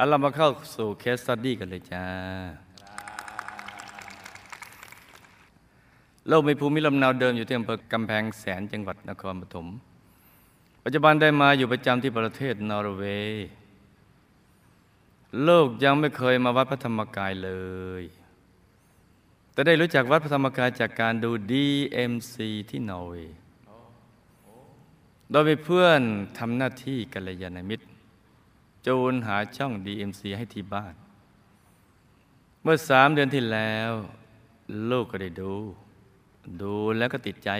เอาเรามาเข้าสู่เคสสตดี้กันเลยจ้าโลกมีภูมิลำเนาเดิมอยู่ที่อำเภอกำแพงแสนจังหวัดนครปฐม ปัจจุบันได้มาอยู่ประจำที่ประเทศนอร์เวย์โลกยังไม่เคยมาวัดพระธรรมกายเลย แต่ได้รู้จักวัดพระธรรมกายจากการดู DMC ที่นอร์เวย์ โดยมีเพื่อนทำหน้าที่กัลยาณมิตร จูนหาช่อง DMC ให้ที่บ้าน เมื่อสามเดือนที่แล้ว ลูกก็ได้ดู ดูแล้วก็ติดใจ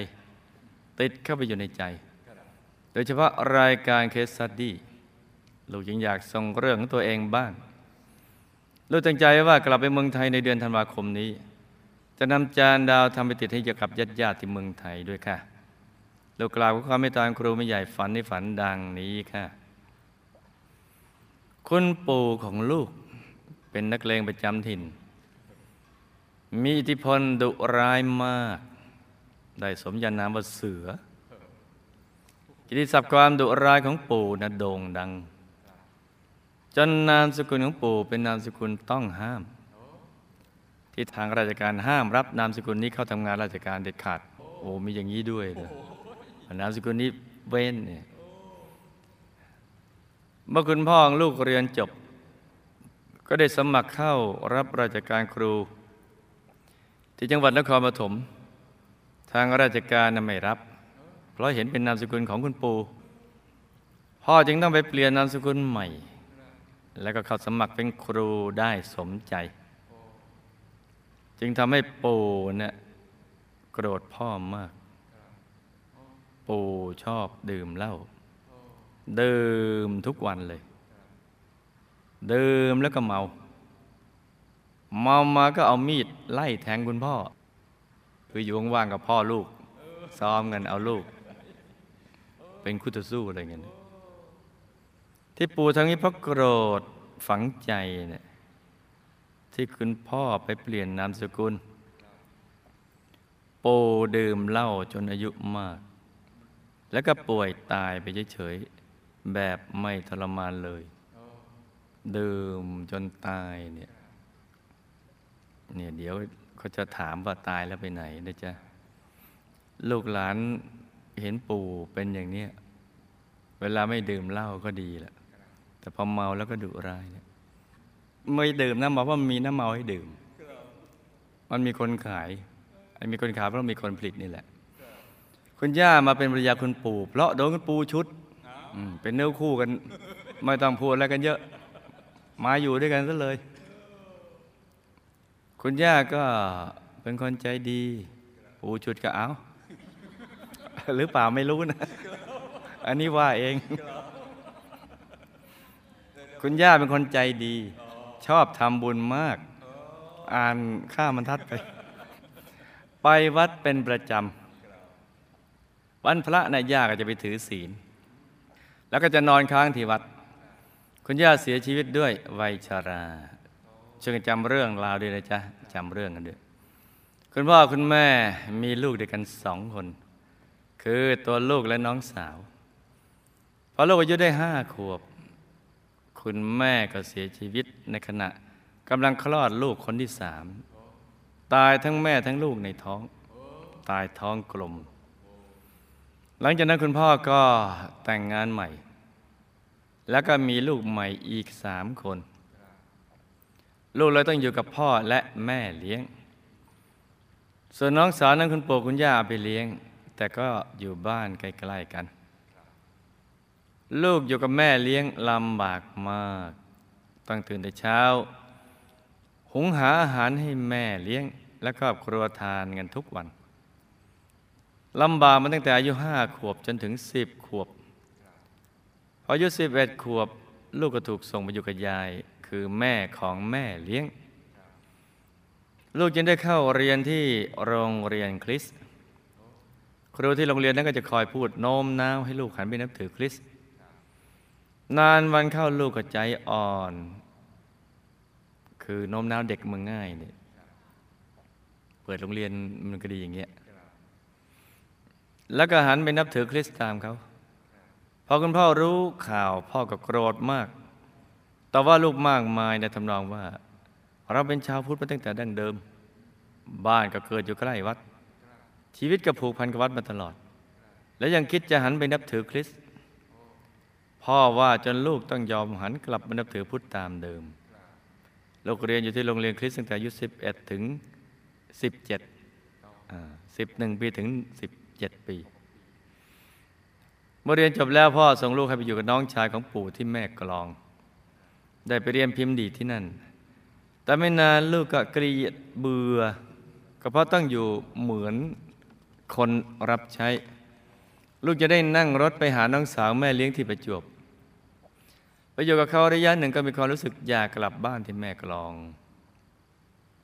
ติดเข้าไปอยู่ในใจ โดยเฉพาะรายการเคสสตดี้ลูกยังอยากส่งเรื่องของตัวเองบ้าง ลูกตั้งใจว่ากลับไปเมืองไทยในเดือนธันวาคมนี้ จะนำจานดาวทำไปติดให้กับญาติญาติที่เมืองไทยด้วยค่ะ ลูกกล่าวขอความเมตตาครูไม่ใหญ่ฝันในฝันดังนี้ค่ะ คุณปู่ของลูกเป็นนักเลงประจำถิ่น มีอิทธิพลดุร้ายมาก ได้สมญานามว่าเสือ กิติศัพท์ความดุร้ายของปู่นะโด่งดัง จนนามสกุลของปู่เป็นนามสกุลต้องห้าม ที่ทางราชการห้ามรับนามสกุลนี้เข้าทำงานราชการเด็ดขาด โอ้มีอย่างนี้ด้วยเลยนามสกุลนี้เว้นเนี่ย เมื่อคุณพ่อลูกเรียนจบ ก็ได้สมัครเข้ารับราชการครู ที่จังหวัดนครปฐมทางราชการนไม่รับ เพราะเห็นเป็นนามสกุลของคุณปู่พ่อจึงต้องไปเปลี่ยนนามสกุลใหม่ แล้วก็เข้าสมัครเป็นครูได้สมใจ จึงทำให้ปู่เนี่ยโกรธพ่อมาก ปู่ชอบดื่มเหล้า ดื่มทุกวันเลยดื่มแล้วก็เมา เมามาก็เอามีดไล่แทงคุณพ่อ คืออยู่ว่างๆกับพ่อลูก ซ้อมกันเอาลูก เป็นคู่ต่อสู้อะไรเงี้ยที่ปู่ทั้งนี้เพราะโกรธฝังใจเนี่ยที่คุณพ่อไปเปลี่ยนนามสกุลปู่ดื่มเหล้าจนอายุมาก แล้วก็ป่วยตายไปเฉย แบบไม่ทรมานเลยดื่มจนตายเนี่ยเนี่ยเดี๋ยวเขาจะถามว่าตายแล้วไปไหนนะจ๊ะลูกหลานเห็นปู่เป็นอย่างเนี้ยเวลาไม่ดื่มเหล้าก็ดีแหละแต่พอเมาแล้วก็ดุร้ายเนี่ยไม่ดื่มนะบอกว่ามีน้ำเมาให้ดื่ม มันมีคนขายไอ้มีคนขายเพราะมีคนผลิตนี่แหละ คุณย่ามาเป็นภรรยาคุณปู่ เพราะโดนคุณปู่ชุดอืม เป็นเนื้อคู่กัน ไม่ต้องพูดอะไรกันเยอะ มาอยู่ด้วยกันซะเลย คุณย่าก็เป็นคนใจดีปูชุดก็เอา หรือเปล่าไม่รู้นะ อันนี้ว่าเอง คุณย่าเป็นคนใจดี ชอบทำบุญมาก อ่านข้ามันทัดไป ไปวัดเป็นประจำวันพระนายย่าก็จะไปถือศีล แล้วก็จะนอนค้างที่วัด คุณย่าเสียชีวิตด้วยวัยชาราช่วยกันจำเรื่องราวด้วยนะจ๊ะจำเรื่องกันด้วย คุณพ่อคุณแม่มีลูกด้วยกันสองคน คือตัวลูกและน้องสาวพอลูกอายุได้ห้าขวบ คุณแม่ก็เสียชีวิตในขณะกำลังคลอดลูกคนที่สามตายทั้งแม่ทั้งลูกในท้อง ตายท้องกลม หลังจากนั้นคุณพ่อก็แต่งงานใหม่ แล้วก็มีลูกใหม่อีกสามคน ลูกเลยต้องอยู่กับพ่อและแม่เลี้ยง ส่วนน้องสาวนั้นคุณปู่คุณย่าไปเลี้ยง แต่ก็อยู่บ้านใกล้ๆกัน ลูกอยู่กับแม่เลี้ยงลำบากมาก ต้องตื่นแต่เช้า หุงหาอาหารให้แม่เลี้ยง และครอบครัวทานกันทุกวัน ลำบากมาตั้งแต่อายุห้าขวบจนถึงสิบขวบพออายุสิบเอ็ดขวบ ลูกก็ถูกส่งไปอยู่กับยาย คือแม่ของแม่เลี้ยง ลูกจึงได้เข้าเรียนที่โรงเรียนคริสตครูที่โรงเรียนนั้นก็จะคอยพูดโน้มน้าวให้ลูกหันไปนับถือคริส นานวันเข้าลูกก็ใจอ่อน คือโน้มน้าวเด็กมึงง่ายเนี่ยเปิดโรงเรียนมันก็ดีอย่างเงี้ย แล้วก็หันไปนับถือคริสต์ตามเขาพอคุณพ่อรู้ข่าวพ่อก็โกรธมากต่ว่าลูกมากมายในทำนองว่า เราเป็นชาวพุทธมาตั้งแต่ดั้งเดิม บ้านก็เกิดอยู่ใกล้วัด ชีวิตก็ผูกพันกับวัดมาตลอด และยังคิดจะหันไปนับถือคริสต์พ่อว่าจนลูกต้องยอมหันกลับมานับถือพุทธตามเดิม ลูกเรียนอยู่ที่โรงเรียนคริสต์ตั้งแต่อายุ11 ถึง 17 11 ปีถึง 17 ปี เมื่อเรียนจบแล้วพ่อส่งลูกให้ไปอยู่กับน้องชายของปู่ที่แม่กลอง ได้ไปเรียนพิมพ์ดีที่นั่น แต่ไม่นานลูกก็เกลียดเบื่อ ก็เพราะต้องอยู่เหมือนคนรับใช้ ลูกจะได้นั่งรถไปหาน้องสาวแม่เลี้ยงที่ประจวบไปอยู่กับเขาระยะหนึ่งก็มีความรู้สึกอยากกลับบ้านที่แม่กลอง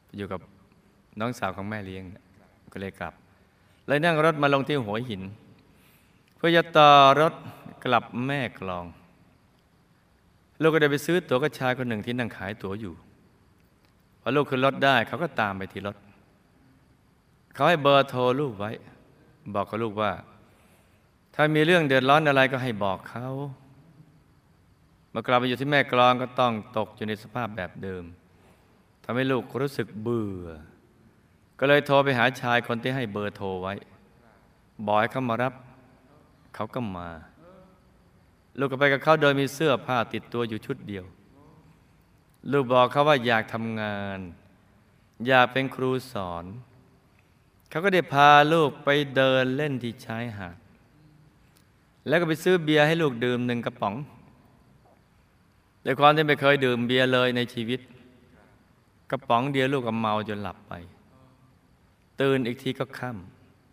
ไปอยู่กับน้องสาวของแม่เลี้ยงก็เลยกลับ เลยนั่งรถมาลงที่หัวหิน เพื่อจะต่อรถกลับแม่กลอง ลูกก็ได้ไปซื้อตั๋วกับชายคนหนึ่งที่นั่งขายตั๋วอยู่พอลูกขึ้นรถได้เขาก็ตามไปที่รถ เขาให้เบอร์โทรลูกไว้ บอกกับลูกว่า ถ้ามีเรื่องเดือดร้อนอะไรก็ให้บอกเขาเมื่อกลับไปอยู่ที่แม่กลองก็ต้องตกอยู่ในสภาพแบบเดิมทำให้ลูกรู้สึกเบื่อ ก็เลยโทรไปหาชายคนที่ให้เบอร์โทรไว้ บอกให้เขามารับ เขาก็มา ลูกก็ไปกับเขาโดยมีเสื้อผ้าติดตัวอยู่ชุดเดียว ลูกบอกเขาว่าอยากทำงาน อยากเป็นครูสอน เขาก็ได้พาลูกไปเดินเล่นที่ชายหาด แล้วก็ไปซื้อเบียร์ให้ลูกดื่มหนึ่งกระป๋องแต่ความที่ไม่เคยดื่มเบียร์เลยในชีวิต กระป๋องเดียวลูกก็เมาจนหลับไป ตื่นอีกทีก็ค่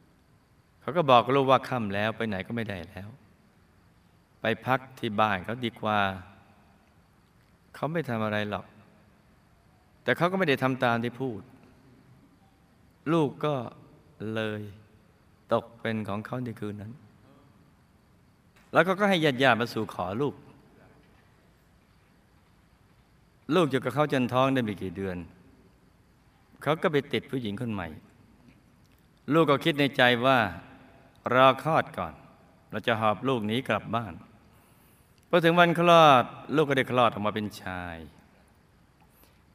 ำเขาก็บอกลูกว่าค่ำแล้วไปไหนก็ไม่ได้แล้ว ไปพักที่บ้านเขาดีกว่า เขาไม่ทำอะไรหรอก แต่เขาก็ไม่ได้ทำตามที่พูด ลูกก็เลยตกเป็นของเขาในคืนนั้น แล้วเขาก็ให้ญาติญาติมาสู่ขอลูก ลูกอยู่กับเขาจนท้องได้ไม่กี่เดือน เขาก็ไปติดผู้หญิงคนใหม่ ลูกก็คิดในใจว่ารอคลอดก่อน เราจะหอบลูกหนีกลับบ้านพอถึงวันคลอด ลูกก็ได้คลอดออกมาเป็นชาย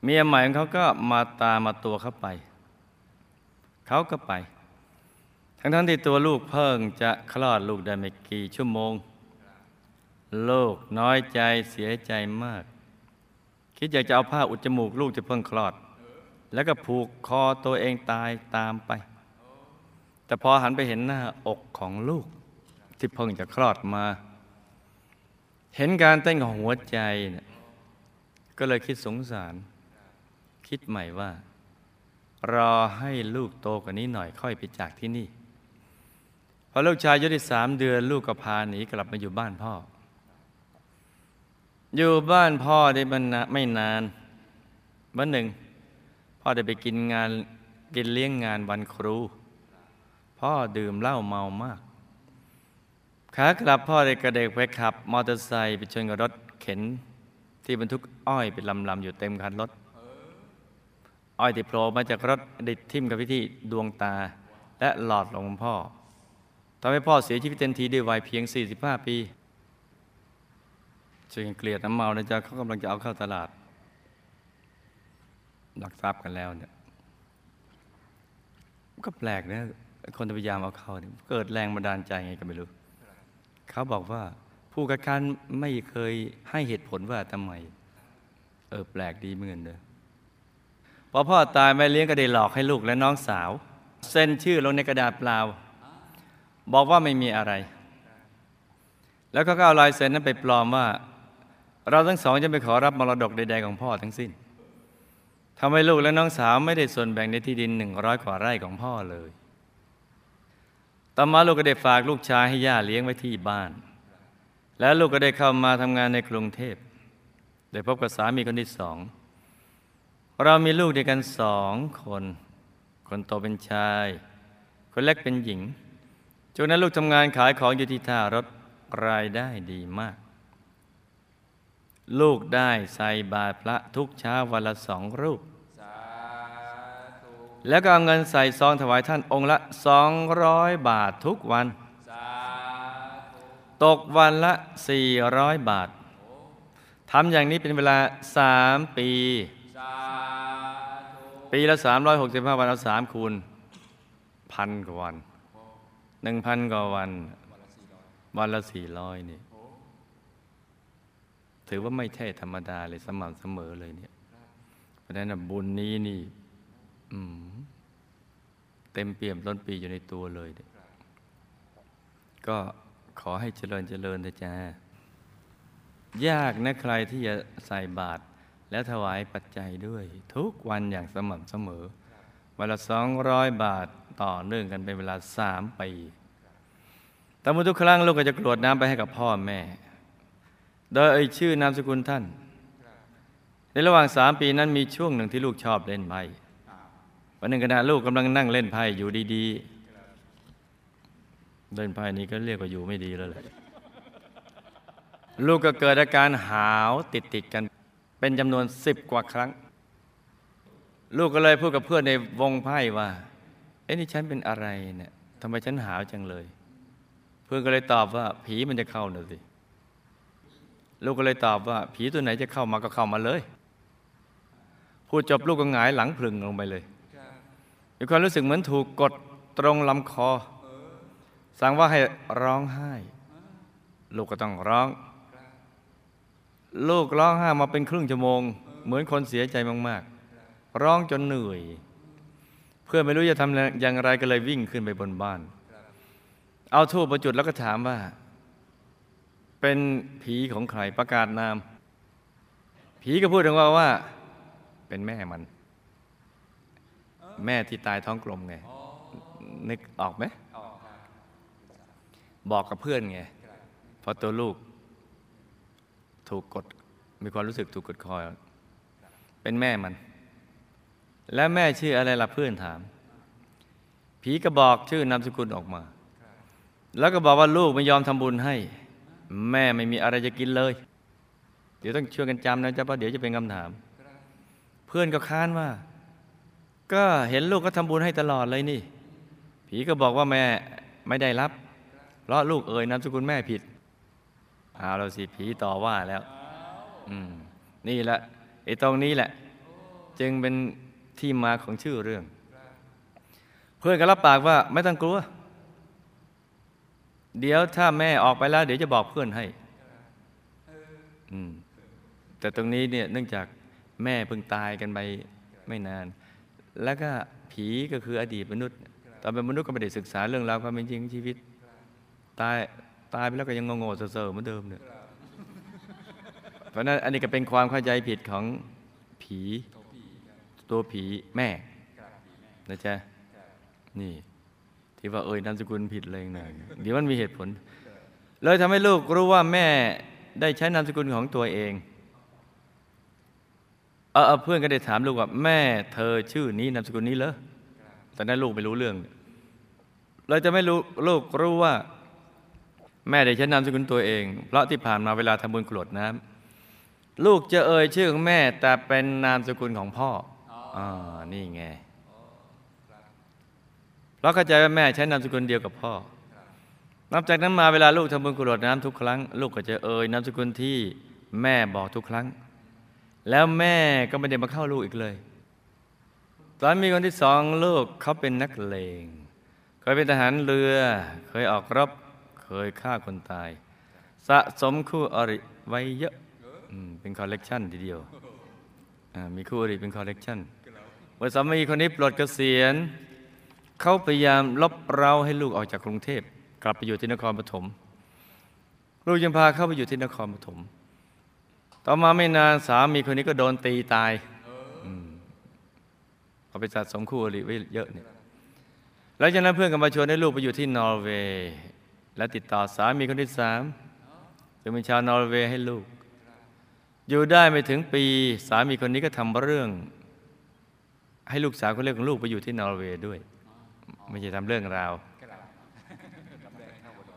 เมียใหม่ของเขาก็มาตามมาตัวเขาไป เขาก็ไป ทั้งทั้งที่ตัวลูกเพิ่งจะคลอดลูกได้ไม่กี่ชั่วโมง ลูกน้อยใจเสียใจมาก คิดอยากจะเอาผ้าอุดจมูกลูกจะเพิ่งคลอด แล้วก็ผูกคอตัวเองตายตามไป แต่พอหันไปเห็นหน้าอกของลูกที่เพิ่งจะคลอดมา เห็นการเต้นของหัวใจเนี่ยก็เลยคิดสงสาร คิดใหม่ว่า รอให้ลูกโตกว่านี้หน่อยค่อยไปจากที่นี่พอลูกชายอายุได้สามเดือนลูกก็พาหนีกลับมาอยู่บ้านพ่อ อยู่บ้านพ่อได้ไม่นานวันหนึ่ง พ่อได้ไปกินงานกินเลี้ยงงานวันครู พ่อดื่มเหล้าเมามาก ขากลับพ่อได้กระเดกไปขับ มอเตอร์ไซค์ไปชนกับรถเข็น ที่บรรทุกอ้อยเป็นลำๆอยู่เต็มคันรถ อ้อยที่โผล่มาจากรถดิดทิ่มกับพิธีดวงตา และหลอดลมพ่อทำให้พ่อเสียชีวิตเต็มทีด้วยวัยเพียง 45 ปีช่วยกันเกลียดน้ำเมานะจ๊ะเขากำลังจะเอาเข้าตลาดหลักทรัพย์กันแล้วเนี่ย ก็แปลกนะ คนพยายามเอาเข้าเนี่ยเกิดแรงบันดาลใจไงก็ไม่รู้ เขาบอกว่า ผู้คัดค้านไม่เคยให้เหตุผลว่าทำไม เออแปลกดีเหมือนเดิมพอพ่อตายแม่เลี้ยงก็ได้หลอกให้ลูกและน้องสาว เซ็นชื่อลงในกระดาษเปล่า บอกว่าไม่มีอะไร แล้วก็เอาลายเซ็นนั้นไปปลอมว่า เราทั้งสองจะไปขอรับมรดกใดๆของพ่อทั้งสิ้นทำให้ลูกและน้องสาวไม่ได้ส่วนแบ่งในที่ดินหนึ่งร้อยกว่าไร่ของพ่อเลย ต่อมาลูกก็ได้ฝากลูกชายให้ย่าเลี้ยงไว้ที่บ้าน แล้วลูกก็ได้เข้ามาทำงานในกรุงเทพได้พบกับสามีคนที่สอง เรามีลูกด้วยกันสองคน คนโตเป็นชาย คนเล็กเป็นหญิงช่วงนั้นลูกทำงานขายของอยู่ที่ท่ารถรายได้ดีมาก ลูกได้ใส่บาตรพระทุกเช้าวันละสองรูป แล้วก็เอาเงินใส่ซองถวายท่านองค์ละสองร้อยบาททุกวัน ตกวันละสี่ร้อยบาททำอย่างนี้เป็นเวลาสามปี ปีละ 365 วันเอาสามคูณพันกว่าวันหนึ่งพันกว่าวัน วันละสี่ร้อยนี่ถือว่าไม่ใช่ธรรมดาเลยสม่ำเสมอเลยเนี่ย เพราะฉะนั้นบุญนี้นี่ เต็มเปี่ยมล้นปีอยู่ในตัวเลยเก็ขอให้เจริญเจริญนะจ๊ะยากนะใครที่จะใส่บาตรแล้วถวายปัจจัยด้วย ทุกวันอย่างสม่ำเสมอวันละสองร้อยบาทต่อเนื่องกันเป็นเวลาสามปีแต่เมื่อทุกครั้งลูกก็จะกรวดน้ำไปให้กับพ่อแม่ โดยเอ่ยชื่อนามสกุลท่าน ในระหว่างสามปีนั้นมีช่วงหนึ่งที่ลูกชอบเล่นไพ่ วันหนึ่งขณะลูกกำลังนั่งเล่นไพ่อยู่ดีๆ เล่นไพ่นี้ก็เรียกว่าอยู่ไม่ดีแล้วแหละลูกก็เกิดอาการหาวติดติดๆกัน เป็นจำนวนสิบกว่าครั้ง ลูกก็เลยพูดกับเพื่อนในวงไพ่ว่าเอ้นี่ฉันเป็นอะไรเนี่ยทำไมฉันหาวจังเลย เพื่อนก็เลยตอบว่า ผีมันจะเข้าน่ะสิลูกก็เลยตอบว่า ผีตัวไหนจะเข้ามาก็เข้ามาเลย พูดจบลูกก็หงายหลังพึงลงไปเลย มีความรู้สึกเหมือนถูกกดตรงลำคอ สั่งว่าให้ร้องไห้ ลูกก็ต้องร้อง ลูกร้องไห้มาเป็นครึ่งชั่วโมง เหมือนคนเสียใจมากๆ ร้องจนเหนื่อย เพื่อนไม่รู้จะทำอย่างไรก็เลยวิ่งขึ้นไปบนบ้าน เอาทูบประจุดแล้วก็ถามว่า เป็นผีของใครประกาศนาม ผีก็พูดถึงว่าว่า เป็นแม่มัน แม่ที่ตายท้องกลมไง นึกออกไหม บอกกับเพื่อนไง พอตัวลูก ถูกกด มีความรู้สึกถูกกดคอเป็นแม่มัน แล้วแม่ชื่ออะไรล่ะเพื่อนถาม ผีก็บอกชื่อนามสกุลออกมา แล้วก็บอกว่าลูกไม่ยอมทำบุญให้ แม่ไม่มีอะไรจะกินเลย เดี๋ยวต้องช่วยกันจำนะจ๊ะเพราะเดี๋ยวจะเป็นคำถาม เพื่อนก็ค้านว่า ก็เห็นลูกก็ทำบุญให้ตลอดเลยนี่ ผีก็บอกว่าแม่ไม่ได้รับ เพราะลูกเอ่ยนามสกุลแม่ผิดเอาเราสิผีต่อว่าแล้วอืมนี่แหละไอ้ตรงนี้แหละ จึงเป็นที่มาของชื่อเรื่อง เพื่อนก็รับปากว่าไม่ต้องกลัว เดี๋ยวถ้าแม่ออกไปแล้ว เดี๋ยวจะบอกเพื่อนให้อืมแต่ตรงนี้เนี่ยเนื่องจากแม่เพิ่งตายกันไปไม่นาน แล้วก็ผีก็คืออดีตมนุษย์ ตอนเป็นมนุษย์ก็ไม่ได้ศึกษาเรื่องราวความเป็นจริงชีวิต ตายตายไปแล้วก็ยังงงๆเซ่อๆเหมือนเดิมเนี่ยเพราะนั้นอันนี้ก็เป็นความเข้าใจผิดของผีตัวผีแม่นะจ๊ะนี่ ที่ว่าเอ่ยนามสกุลผิดเลยนะเดี๋ยวมันมีเหตุผล เลยทำให้ลูกรู้ว่าแม่ได้ใช้นามสกุลของตัวเอง ออเออเพื่อนก็ได้ถามลูกว่าแม่เธอชื่อนี้นามสกุลนี้เหรอแต่นั้นลูกไม่รู้เรื่องเลยจะไม่รู้ลูกรู้ว่า แม่ได้ใช้นามสกุลตัวเอง เพราะที่ผ่านมาเวลาทำบุญกรวดน้ำลูกจะเอ่ยชื่อของแม่ แต่เป็นนามสกุลของพ่ออ่านี่ไงเพราะเข้าใจว่าแม่ใช้นามสกุลเดียวกับพ่อ นับจากนั้นมาเวลาลูกทำบุญกรวดน้ำทุกครั้ง ลูกก็จะเอ่ยนามสกุลที่แม่บอกทุกครั้ง แล้วแม่ก็ไม่ได้มาเข้าลูกอีกเลยสามีคนที่สองลูกเขาเป็นนักเลง เคยเป็นทหารเรือ เคยออกรบ เคยฆ่าคนตาย สะสมคู่อริไว้เยอะเป็นคอลเลกชันทีเดียวมีคู่อริเป็นคอลเลกชันเมื่อสามีคนนี้ปลดเกษียณเขาพยายามลบเราให้ลูกออกจากกรุงเทพ กลับไปอยู่ที่นครปฐม ลูกยังพาเข้าไปอยู่ที่นครปฐม ต่อมาไม่นานสามีคนนี้ก็โดนตีตายมเอาไปสะสมคู่อริไว้เยอะเนี่ยหลังจากนั้นเพื่อนก็มาชวนให้ลูกไปอยู่ที่นอร์เวย์และติดต่อสามีคนที่สามซึ่งเป็นชาวนอร์เวย์ให้ลูก อยู่ได้ไม่ถึงปี สามีคนนี้ก็ทำเรื่อง ให้ลูกสาวคนเล็กของลูกไปอยู่ที่นอร์เวย์ด้วย ไม่ใช่ทำเรื่องราว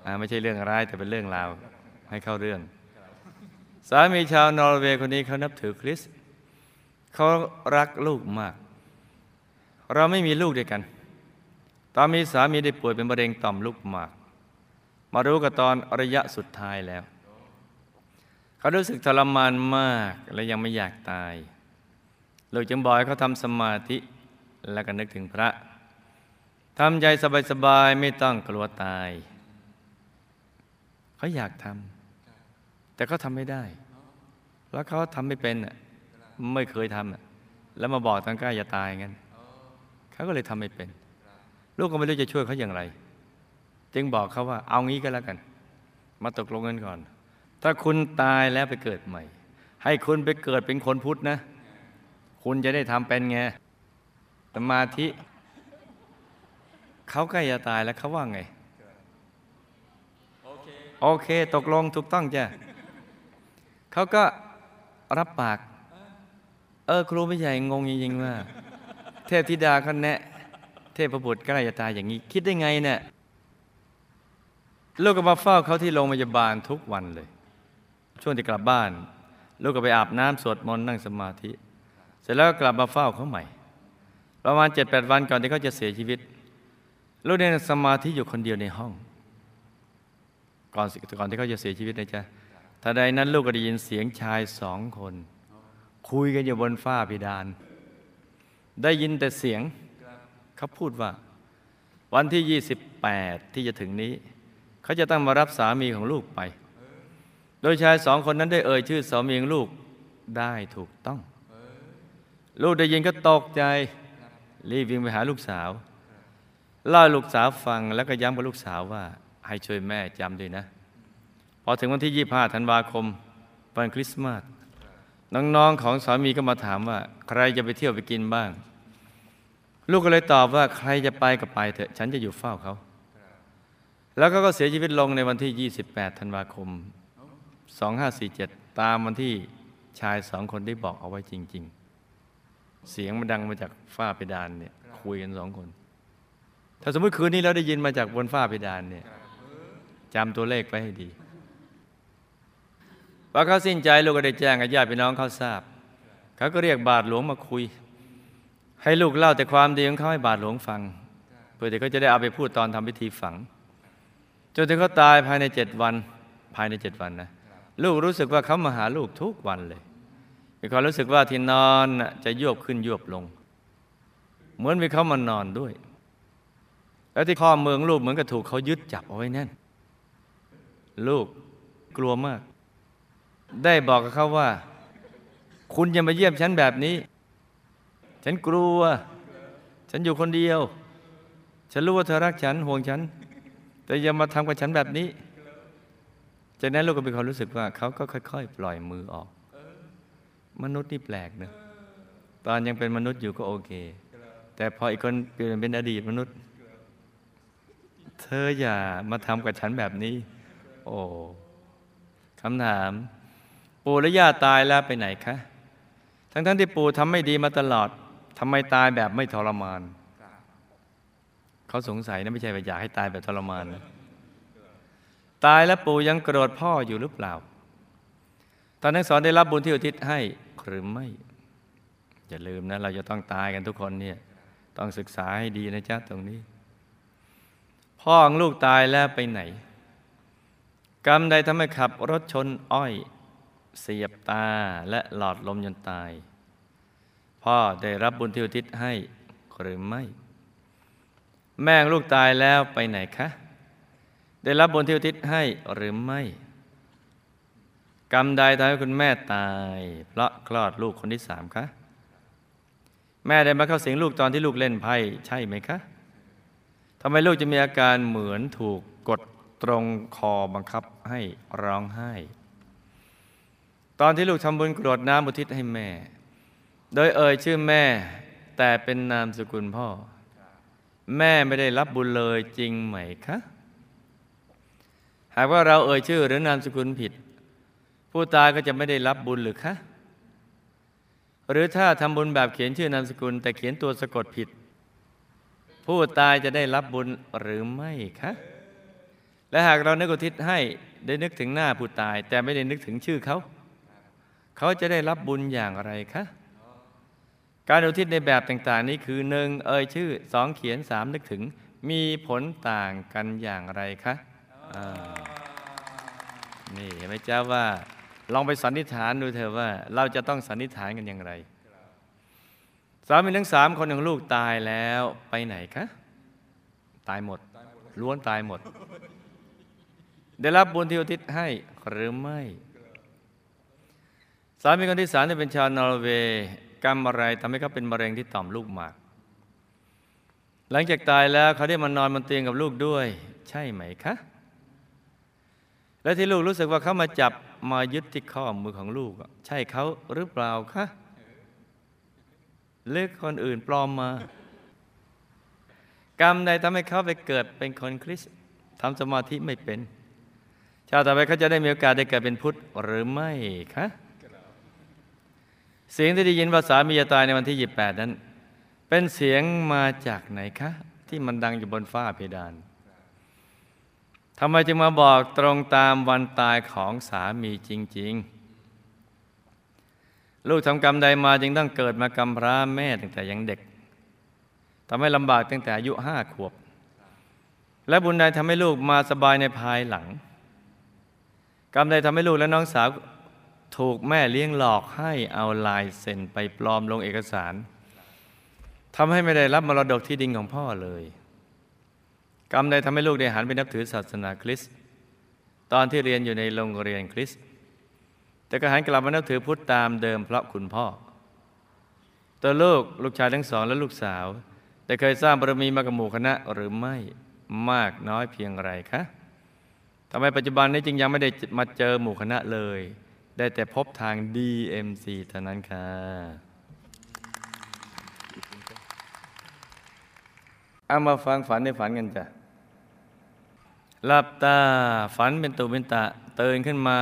อ่าไม่ใช่เรื่องร้ายแต่เป็นเรื่องราวให้เข้าเรื่อง สามีชาวนอร์เวย์คนนี้เขานับถือคริสต์เขารักลูกมาก เราไม่มีลูกด้วยกัน ตอนมีสามีได้ป่วยเป็นมะเร็งต่อมลูกหมาก มารู้กับตอนระยะสุดท้ายแล้ว เขารู้สึกทรมานมากและยังไม่อยากตายลูกจึงบอกให้เขาทำสมาธิแล้วก็นึกถึงพระทำใจสบายๆไม่ต้องกลัวตาย เขาอยากทำ แต่เขาทำไม่ได้ แล้วเขาทำไม่เป็นอะไม่เคยทำอะแล้วมาบอกทางใกล้อย่าตายงั้นเขาก็เลยทำไม่เป็น ลูกก็ไม่รู้จะช่วยเขาอย่างไร จึงบอกเขาว่า เอางี้ก็แล้วกัน มาตกลงกันก่อน ถ้าคุณตายแล้วไปเกิดใหม่ ให้คุณไปเกิดเป็นคนพุทธนะ คุณจะได้ทำเป็นไงสมาธิเขาใกล้จะตายแล้วเขาว่าไง โอเค ตกลงถูกต้องจ้ะ เขาก็รับปาก เออครูไม่ใหญ่งงจริงๆว่า เทพธิดาเขาแนะ เทพบุตรใกล้จะตายอย่างนี้ คิดได้ไงเนี่ยลูกก็มาเฝ้าเขาที่โรงพยาบาลทุกวันเลย ช่วงที่กลับบ้าน ลูกก็ไปอาบน้ำสวดมนต์นั่งสมาธิ เสร็จแล้วก็กลับมาเฝ้าเขาใหม่ ประมาณเจ็ดแปดวันก่อนที่เขาจะเสียชีวิต ลูกได้นั่งสมาธิอยู่คนเดียวในห้อง ก่อนก่อนที่เขาจะเสียชีวิตนะจ๊ะ ทันใดนั้นลูกก็ได้ยินเสียงชายสองคน คุยกันอยู่บนฝ้าเพดาน ได้ยินแต่เสียงเขาพูดว่า วันที่ 28 ที่จะถึงนี้ เขาจะต้องมารับสามีของลูกไป โดยชายสองคนนั้นได้เอ่ยชื่อสามีของลูกได้ถูกต้อง ลูกได้ยินก็ตกใจ รีบวิ่งไปหาลูกสาวเล่าลูกสาวฟังแล้วก็ย้ำกับลูกสาวว่า ให้ช่วยแม่จำด้วยนะ พอถึงวันที่ 25 ธันวาคมวันคริสต์มาสน้องๆของสามีก็มาถามว่า ใครจะไปเที่ยวไปกินบ้าง ลูกก็เลยตอบว่าใครจะไปก็ไปเถอะ ฉันจะอยู่เฝ้าเขา แล้วก็เสียชีวิตลงในวันที่ 28 ธันวาคม 2547 ตามวันที่ชายสองคนได้บอกเอาไว้จริง ๆ เสียงมันดังมาจากฝ้าเพดานเนี่ยคุยกันสองคน ถ้าสมมติคืนนี้เราได้ยินมาจากบนฝ้าเพดานเนี่ยจำตัวเลขไปให้ดี พอเขาสิ้นใจลูกก็ได้แจ้งกับญาติพี่น้องเขาทราบ เขาก็เรียกบาทหลวงมาคุย ให้ลูกเล่าแต่ความดีของเขาให้บาทหลวงฟัง เพื่อที่เขาจะได้เอาไปพูดตอนทำพิธีฝัง จนถึงเขาตายภายในเจ็ดวัน ภายในเจ็ดวันนะ ลูกรู้สึกว่าเขามาหาลูกทุกวันเลย มีความรู้สึกว่าที่นอนน่ะจะยวบขึ้นยวบลง เหมือนมีเขามานอนด้วย แล้วที่ข้อมือของลูกเหมือนกับถูกเขายึดจับเอาไว้แน่น ลูกกลัวมาก ได้บอกกับเขาว่า คุณอย่ามาเยี่ยมฉันแบบนี้ ฉันกลัว ฉันอยู่คนเดียว ฉันรู้ว่าเธอรักฉันห่วงฉัน แต่อย่ามาทำกับฉันแบบนี้ จากนั้นลูกก็มีความรู้สึกว่าเขาก็ค่อย ๆ ปล่อยมือออก มนุษย์นี่แปลกนะตอนยังเป็นมนุษย์อยู่ก็โอเค แต่พออีกคนเปลี่ยนเป็นอดีตมนุษย์ เธออย่ามาทำกับฉันแบบนี้ โอ้คำถาม ปู่และย่าตายแล้วไปไหนคะ ทั้งๆทที่ปู่ทำไม่ดีมาตลอดทำไมตายแบบไม่ทรมาน เขาสงสัยนะไม่ใช่ว่าอยากให้ตายแบบทรมานนะตายแล้วปู่ยังโกรธพ่ออยู่หรือเปล่า ตอนนั้นสอนได้รับบุญที่อุทิศให้หรือไม่ อย่าลืมนะ เราจะต้องตายกันทุกคนเนี่ย ต้องศึกษาให้ดีนะจ๊ะตรงนี้ พ่อของลูกตายแล้วไปไหน กรรมใดทำให้ขับรถชนอ้อย เสียบตาและหลอดลมจนตาย พ่อได้รับบุญที่อุทิศให้หรือไม่ แม่ลูกตายแล้วไปไหนคะ ได้รับบุญที่อุทิศให้หรือไม่ กรรมใดทำให้คุณแม่ตาย เพราะคลอดลูกคนที่สามคะแม่ได้มาเข้าสิงลูกตอนที่ลูกเล่นไพ่ใช่ไหมคะทำไมลูกจะมีอาการเหมือนถูกกดตรงคอบังคับให้ร้องไห้ ตอนที่ลูกทำบุญกรวดน้ำอุทิศให้แม่ โดยเอ่ยชื่อแม่ แต่เป็นนามสกุลพ่อ แม่ไม่ได้รับบุญเลยจริงไหมคะ หากว่าเราเอ่ยชื่อหรือนามสกุลผิด ผู้ตายก็จะไม่ได้รับบุญหรือคะหรือถ้าทำบุญแบบเขียนชื่อนามสกุล แต่เขียนตัวสะกดผิด ผู้ตายจะได้รับบุญหรือไม่คะ และหากเรานึกอุทิศให้ได้นึกถึงหน้าผู้ตาย แต่ไม่ได้นึกถึงชื่อเขา เขาจะได้รับบุญอย่างไรคะการอุทิศในแบบต่างๆ นี้คือหนึ่งเอ่ยชื่อสองเขียนสามนึกถึง มีผลต่างกันอย่างไรคะนี่เห็นไหมเจ้าว่า ลองไปสันนิษฐานดูเถอะว่า เราจะต้องสันนิษฐานกันอย่างไรสามีทั้งสามคนของลูกตายแล้วไปไหนคะตายหมด ล้วนตายหมด ได้รับบุญที่อุทิศให้หรือไม่ สามีคนที่สามที่เป็นชาวนอร์เวย์กรรมอะไรทำให้เขาเป็นมะเร็งที่ต่อมลูกหมาก หลังจากตายแล้วเขาได้มานอนบนเตียงกับลูกด้วย ใช่ไหมคะ และที่ลูกรู้สึกว่าเขามาจับมายึดที่ข้อมือของลูก ใช่เขาหรือเปล่าคะหรือคนอื่นปลอมมา กรรมใดทำให้เขาไปเกิดเป็นคนคริสต์ทำสมาธิไม่เป็น ชาติต่อไปเขาจะได้มีโอกาสได้เกิดเป็นพุทธหรือไม่คะ เสียงที่ได้ยินว่าสามีจะตายในวันที่ 28 นั้น เป็นเสียงมาจากไหนคะ ที่มันดังอยู่บนฝ้าเพดานทำไมจึงมาบอกตรงตามวันตายของสามีจริง ๆ ลูกทำกรรมใดมาจึงต้องเกิดมากำพร้าแม่ตั้งแต่ยังเด็กทำให้ลำบากตั้งแต่อายุห้าขวบ และบุญใดทำให้ลูกมาสบายในภายหลัง กรรมใดทำให้ลูกและน้องสาว ถูกแม่เลี้ยงหลอกให้เอาลายเซ็นไปปลอมลงเอกสารทำให้ไม่ได้รับมรดกที่ดินของพ่อเลย กรรมใดทำให้ลูกได้หันไปนับถือศาสนาคริสต์ตอนที่เรียนอยู่ในโรงเรียนคริสต์แต่ก็หันกลับมานับถือพุทธตามเดิมเพราะคุณพ่อ ตัวลูกลูกชายทั้งสองและลูกสาว ได้เคยสร้างบารมีมากับหมู่คณะหรือไม่มากน้อยเพียงไรคะทำไมปัจจุบันนี้จึงยังไม่ได้มาเจอหมู่คณะเลย ได้แต่พบทาง DMC เท่านั้นค่ะ เอามาฟังฝันในฝันกันจ้ะหลับตาฝันเป็นตุเป็นตะตื่นขึ้นมา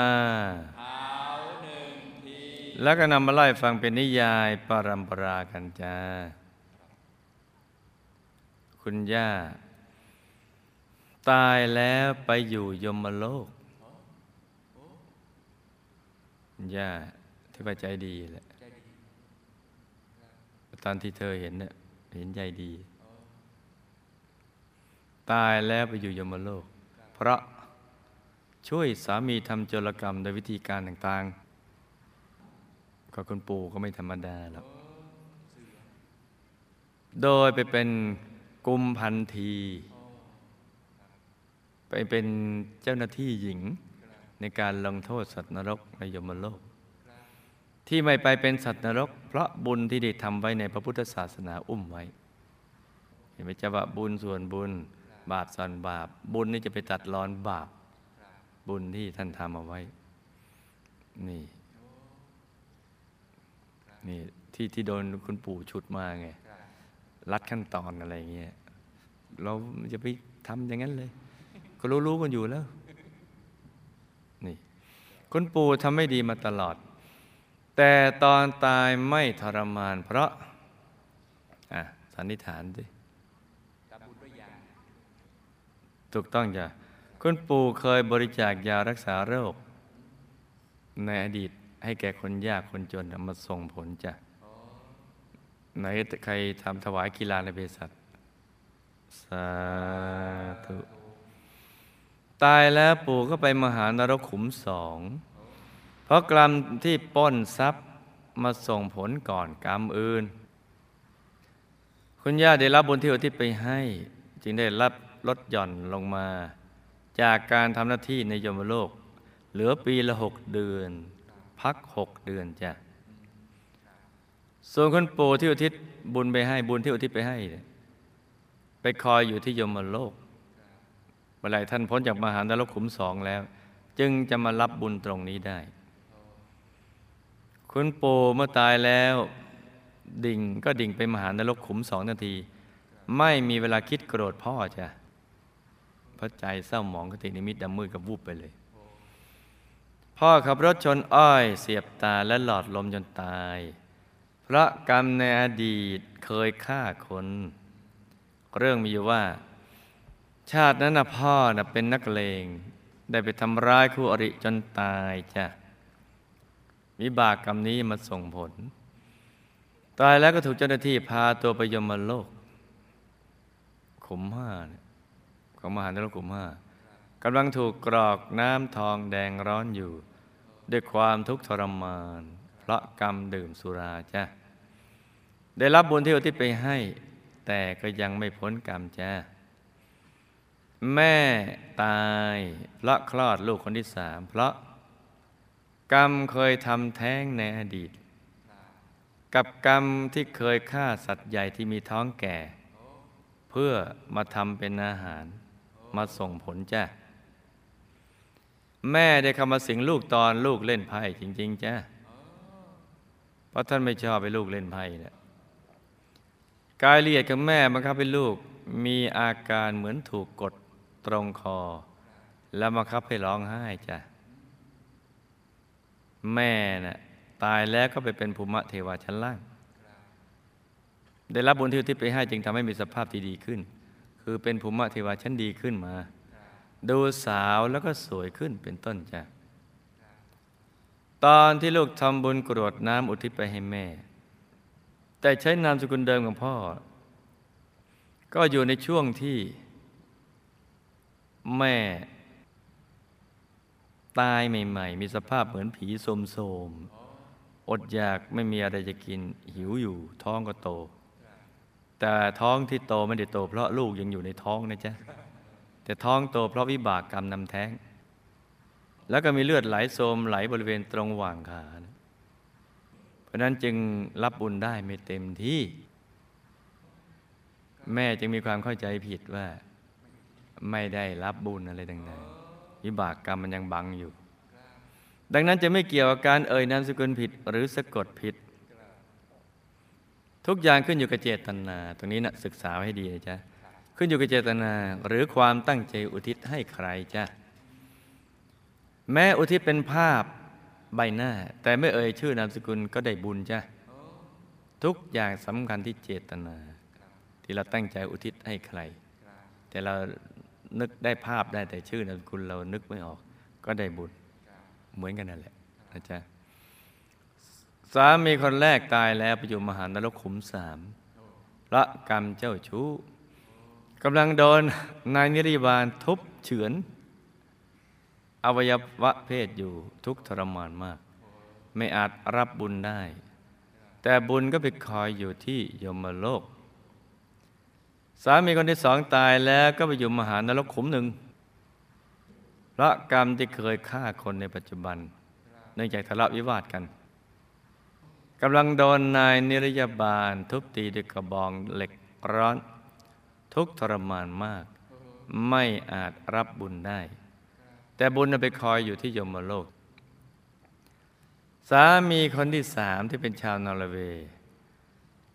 แล้วก็นำมาไล่ฟังเป็นนิยายปรัมปรากันจ้า คุณย่า ตายแล้วไปอยู่ยมโลกคุณ ย่าที่ว่าใจดีแหละตอนที่เธอเห็นเนี่ยเห็นใจดี ตายแล้วไปอยู่ยมโลก เพราะช่วยสามีทำโจรกรรมโดยวิธีการต่างๆ ก็คุณปู่ก็ไม่ธรรมดาหรอกโดยไปเป็นกุมพันธีไปเป็นเจ้าหน้าที่หญิง ในการลงโทษสัตว์นรกในยมโลก ที่ไม่ไปเป็นสัตว์นรก เพราะบุญที่ได้ทำไว้ในพระพุทธศาสนาอุ้มไว้ เห็นไหมจะว่าบุญส่วนบุญบาปส่วนบาป บุญนี่จะไปตัดรอนบาป บุญที่ท่านทำเอาไว้ นี่ นี่ที่ที่โดนคุณปู่ฉุดมาไงรัดขั้นตอนอะไรเงี้ยเราจะไปทำอย่างนั้นเลย ก็รู้ๆกันอยู่แล้ว คุณปู่ทำไม่ดีมาตลอด แต่ตอนตายไม่ทรมานเพราะอะสันนิษฐานสิถูกต้องจ้ะคุณปู่เคยบริจาคยารักษาโรค ในอดีตให้แก่คนยากคนจนมาส่งผลจ้ะไหนใครทำถวายกีฬาในเภสัชสาธุ ตายแล้วปู่ก็ไปมหานรกขุมสอง เพราะกรรมที่ป้นทรัพย์มาส่งผลก่อนกรรมอื่น คุณย่าได้รับบุญที่อุทิศไปให้ จึงได้รับลดหย่อนลงมา จากการทำหน้าที่ในยมโลก เหลือปีละหกเดือน พักหกเดือนจ้ะส่วนคนปู่ที่อุทิศบุญไปให้บุญที่อุทิศไปให้ ไปคอยอยู่ที่ยมโลก เมื่อไรท่านพ้นจากมหานรกขุมสองแล้ว จึงจะมารับบุญตรงนี้ได้ คุณปู่เมื่อตายแล้ว ดิ่งก็ดิ่งไปมหานรกขุมสองนาที ไม่มีเวลาคิดโกรธพ่อจ้ะเพราะใจเศร้าหมองกตินิมิตดำมืดกับวูบไปเลย พ่อขับรถชนอ้อย เสียบตาและหลอดลมจนตาย พระกรรมในอดีตเคยฆ่าคน เรื่องมีอยู่ว่า ชาตินั้นนะพ่อนะเป็นนักเลง ได้ไปทำร้ายคู่อริจนตายจ้ะวิบากกรรมนี้มาส่งผล ตายแล้วก็ถูกเจ้าหน้าที่พาตัวไปยมโลกขุมห้าของมหานรกขุมห้ากำลังถูกกรอกน้ำทองแดงร้อนอยู่ ด้วยความทุกข์ทรมาน เพราะกรรมดื่มสุราจ้ะได้รับบุญที่อุทิศไปให้ แต่ก็ยังไม่พ้นกรรมจ้ะ แม่ตายเพราะคลอดลูกคนที่สามเพราะกรรมเคยทำแท้งในอดีต กับกรรมที่เคยฆ่าสัตว์ใหญ่ที่มีท้องแก่ เพื่อมาทำเป็นอาหารมาส่งผลจ้ะ แม่ได้เข้ามาสิงลูกตอนลูกเล่นไพ่จริง ๆจ้ะเพราะท่านไม่ชอบให้ลูกเล่นไพ่แหละกายละเอียดของแม่บังคับให้ลูกมีอาการเหมือนถูกกด ตรงคอ แล้วบังคับให้ร้องไห้จ้ะ แม่น่ะตายแล้วก็ไปเป็นภูมิเทวาชั้นล่าง ได้รับบุญที่อุทิศไปให้จึงทำให้มีสภาพที่ดีขึ้น คือเป็นภูมิเทวาชั้นดีขึ้นมา ดูสาวแล้วก็สวยขึ้นเป็นต้นจ้ะ ตอนที่ลูกทำบุญกรวดน้ำอุทิศไปให้แม่ แต่ใช้นามสกุลเดิมของพ่อ ก็อยู่ในช่วงที่ แม่ ตายใหม่ ๆ มีสภาพเหมือนผีโสมๆอดอยากไม่มีอะไรจะกิน หิวอยู่ท้องก็โต แต่ท้องที่โตไม่ได้โต เพราะลูกยังอยู่ในท้องนะจ๊ะแต่ท้องโตเพราะวิบากกรรมนำแท้ง แล้วก็มีเลือดไหลโสมไหลบริเวณตรงหว่างขานะเพราะนั้นจึงรับบุญได้ไม่เต็มที่ แม่จึงมีความเข้าใจผิดว่า ไม่ได้รับบุญอะไรต่างๆวิบากกรรมมันยังบังอยู่ ดังนั้นจะไม่เกี่ยวกับการเอ่ยนามสกุลผิดหรือสะกดผิด ทุกอย่างขึ้นอยู่กับเจตนา ตรงนี้นะศึกษาให้ดีนะจ๊ะขึ้นอยู่กับเจตนาหรือความตั้งใจอุทิศให้ใครจ้ะแม้อุทิศเป็นภาพใบหน้า แต่ไม่เอ่ยชื่อนามสกุลก็ได้บุญจ้ะทุกอย่างสำคัญที่เจตนา ที่เราตั้งใจอุทิศให้ใคร แต่เรา นึกได้ภาพได้แต่ชื่อนามสกุลเรานึกไม่ออก ก็ได้บุญเหมือนกันนั่นแหละนะจ๊ะสามีคนแรกตายแล้วไปอยู่มหานรกขุมสามพระกรรมเจ้าชู้กำลังโดนนายนิริบาลทุบเฉือน อวัยวะเพศอยู่ทุกทรมานมาก ไม่อาจรับบุญได้ แต่บุญก็ไปคอยอยู่ที่ยมโลก สามีคนที่สองตายแล้วก็ไปอยู่มหานรกขุมหนึ่งเพราะกรรมที่เคยฆ่าคนในปัจจุบัน เนื่องจากทะเลาะวิวาทกันกำลังโดนนายนิรยาบาล ทุบตีด้วยกระบองเหล็กร้อน ทุกทรมานมาก ไม่อาจรับบุญได้ แต่บุญน่ะไปคอยอยู่ที่ยมโลก สามีคนที่สามที่เป็นชาวนอร์เวย์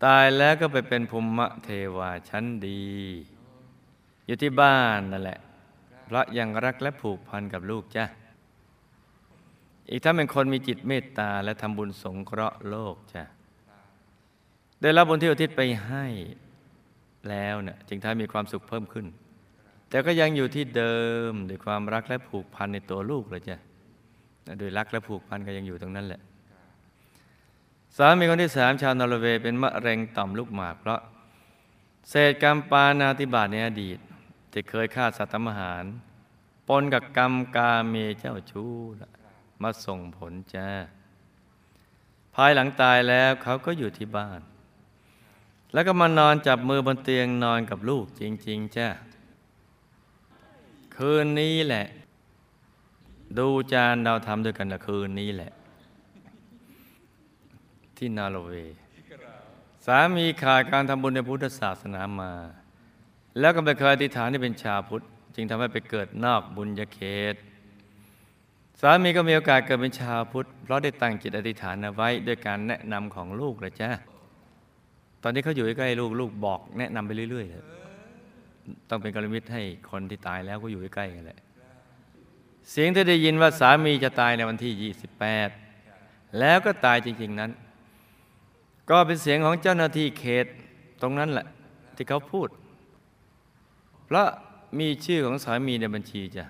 ตายแล้วก็ไปเป็นภูมิเทวาชั้นดี อยู่ที่บ้านนั่นแหละ เพราะยังรักและผูกพันกับลูกจ้ะอีกถ้าเป็นคนมีจิตเมตตาและทำบุญสงเคราะห์โลกจ้ะได้รับบุญที่อุทิศไปให้แล้วเนี่ยจึงทำให้มีความสุขเพิ่มขึ้น แต่ก็ยังอยู่ที่เดิมด้วยความรักและผูกพันในตัวลูกเลยจ้ะโดยรักและผูกพันก็ยังอยู่ตรงนั้นแหละ สามีคนที่สามชาวนอร์เวย์เป็นมะเร็งต่อมลูกหมาก เพราะเศษกรรมปานาติบาตในอดีตที่เคยฆ่าสัตว์ทำอาหาร ปนกับกรรมกาเมเจ้าชู้มาส่งผลจ้าภายหลังตายแล้วเขาก็อยู่ที่บ้าน แล้วก็มานอนจับมือบนเตียงนอนกับลูกจริง ๆ จ้าคืนนี้แหละ ดูจานเราทำด้วยกันนะคืนนี้แหละ ที่นอร์เวย์สามีขาดการทำบุญในพุทธศาสนามา แล้วก็ไปเคยอธิษฐานที่เป็นชาพุทธ จึงทำให้ไปเกิดนอกบุญญาเขต สามีก็มีโอกาสเกิดเป็นชาพุทธ เพราะได้ตั้งจิตอธิษฐานเอาไว้ด้วยการแนะนำของลูกเลยจ้าตอนนี้เขาอยู่ใกล้ลูกลูกบอก แนะนำไปเรื่อยๆเลยต้องเป็นกรมิตให้คนที่ตายแล้วก็อยู่ใกล้กันแหละเสียงที่ได้ยินว่าสามีจะตายในวันที่ 28 แล้วก็ตายจริง ๆ นั้น ก็เป็นเสียงของเจ้าหน้าที่เขตตรงนั้นแหละ ที่เขาพูด เพราะมีชื่อของสามีในบัญชีจ้ะ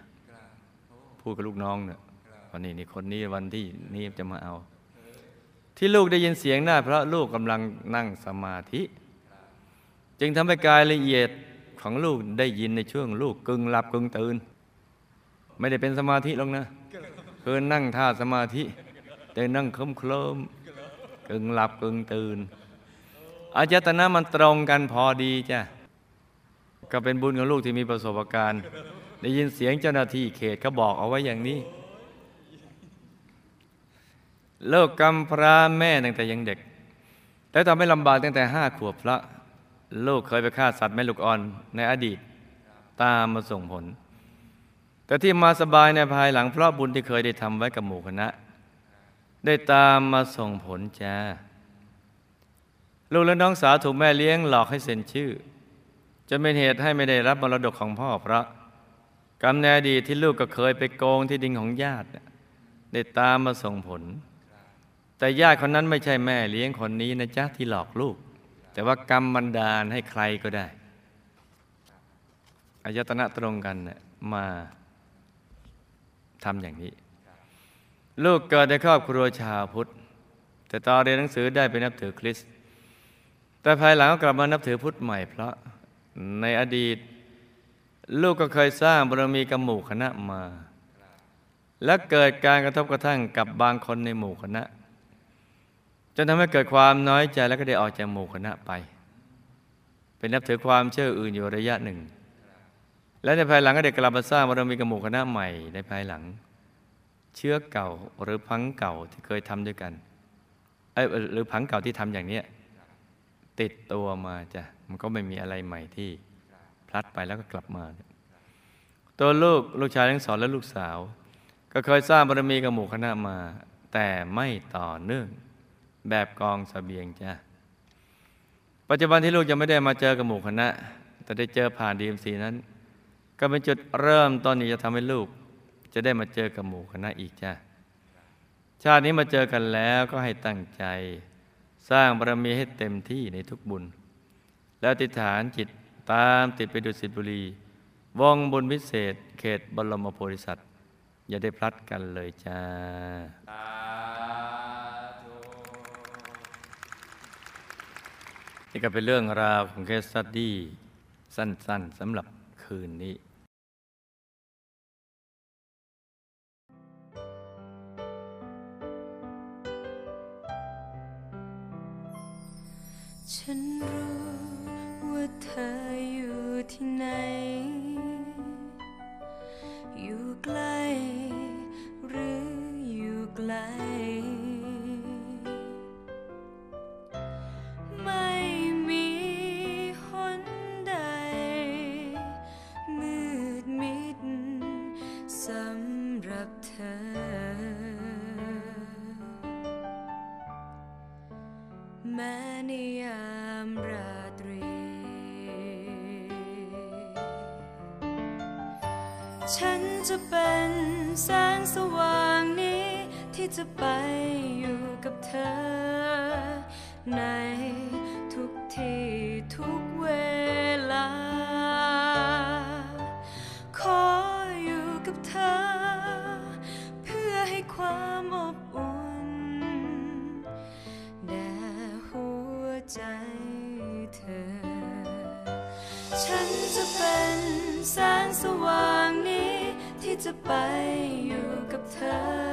พูดกับลูกน้องเนี่ยวันนี้นี่คนนี้วันที่นี่จะมาเอา ที่ลูกได้ยินเสียงได้เพราะลูกกำลังนั่งสมาธิ จึงทำให้กายละเอียดของลูกได้ยินในช่วงลูกกึ่งหลับกึ่งตื่น ไม่ได้เป็นสมาธิหรอกนะคือนั่งท่าสมาธิ แต่นั่งเคลิ้มเคลิ้ม กึ่งหลับกึ่งตื่นอาจตนะมันตรงกันพอดีจ้ะก็เป็นบุญของลูกที่มีประสบการณ์ ได้ยินเสียงเจ้าหน้าที่เขตเขาบอกเอาไว้อย่างนี้ เลิกกำพร้าแม่ตั้งแต่ยังเด็กแต่ทำให้ลำบากตั้งแต่ห้าขวบพระลูกเคยไปฆ่าสัตว์แม่ลูกอ่อนในอดีต ตามมาส่งผล แต่ที่มาสบายในภายหลังเพราะบุญที่เคยได้ทำไว้กับหมู่คณะ ได้ตามมาส่งผลจ้า ลูกและน้องสาวถูกแม่เลี้ยงหลอกให้เซ็นชื่อจะเป็นเหตุให้ไม่ได้รับมรดกของพ่อเพราะกรรมในอดีตที่ลูกก็เคยไปโกงที่ดินของญาติได้ตามมาส่งผล แต่ญาติคนนั้นไม่ใช่แม่เลี้ยงคนนี้นะจ๊ะที่หลอกลูก แต่ว่ากรรมบันดาลให้ใครก็ได้อายตนะตรงกันเนี่ยมาทำอย่างนี้ ลูกเกิดในครอบครัวชาวพุทธ แต่ตอนเรียนหนังสือได้ไปนับถือคริสต์แต่ภายหลังก็กลับมานับถือพุทธใหม่เพราะในอดีต ลูกก็เคยสร้างบารมีกับหมู่คณะมา และเกิดการกระทบกระทั่งกับบางคนในหมู่คณะจนทำให้เกิดความน้อยใจแล้วก็ได้ออกจากหมู่คณะไป เป็นนับถือความเชื่ออื่นอยู่ระยะหนึ่ง และในภายหลังก็ได้กลับมาสร้างบารมีกับหมู่คณะใหม่ในภายหลัง เชื้อเก่าหรือพังเก่าที่เคยทำด้วยกันหรือพังเก่าที่ทำอย่างนี้ติดตัวมาจ้ะมันก็ไม่มีอะไรใหม่ที่พลัดไปแล้วก็กลับมา ตัวลูกลูกชายทั้งสองและลูกสาว ก็เคยสร้างบารมีกับหมู่คณะมา แต่ไม่ต่อเนื่องแบบกองสเสบียงจ้ะปัจจุบันที่ลูกจะไม่ได้มาเจอกับหมู่คณะ แต่ได้เจอผ่านดีเอ็มสีนั้น ก็เป็นจุดเริ่มต้นที่จะทำให้ลูก จะได้มาเจอกับหมู่คณะอีกจ้ะชาตินี้มาเจอกันแล้วก็ให้ตั้งใจ สร้างบารมีให้เต็มที่ในทุกบุญ แล้วติฐานจิตตามติดไปดูสิตบุรีวองบุญพิเศษ เขตบรมโพธิสัตว์อย่าได้พลัดกันเลยจ้านี่ก็เป็นเรื่องราวของเคสสตดี้สั้นๆสำหรับคืนนี้ ฉันจะเป็นแสงสว่างนี้ที่จะไปอยู่กับเธอ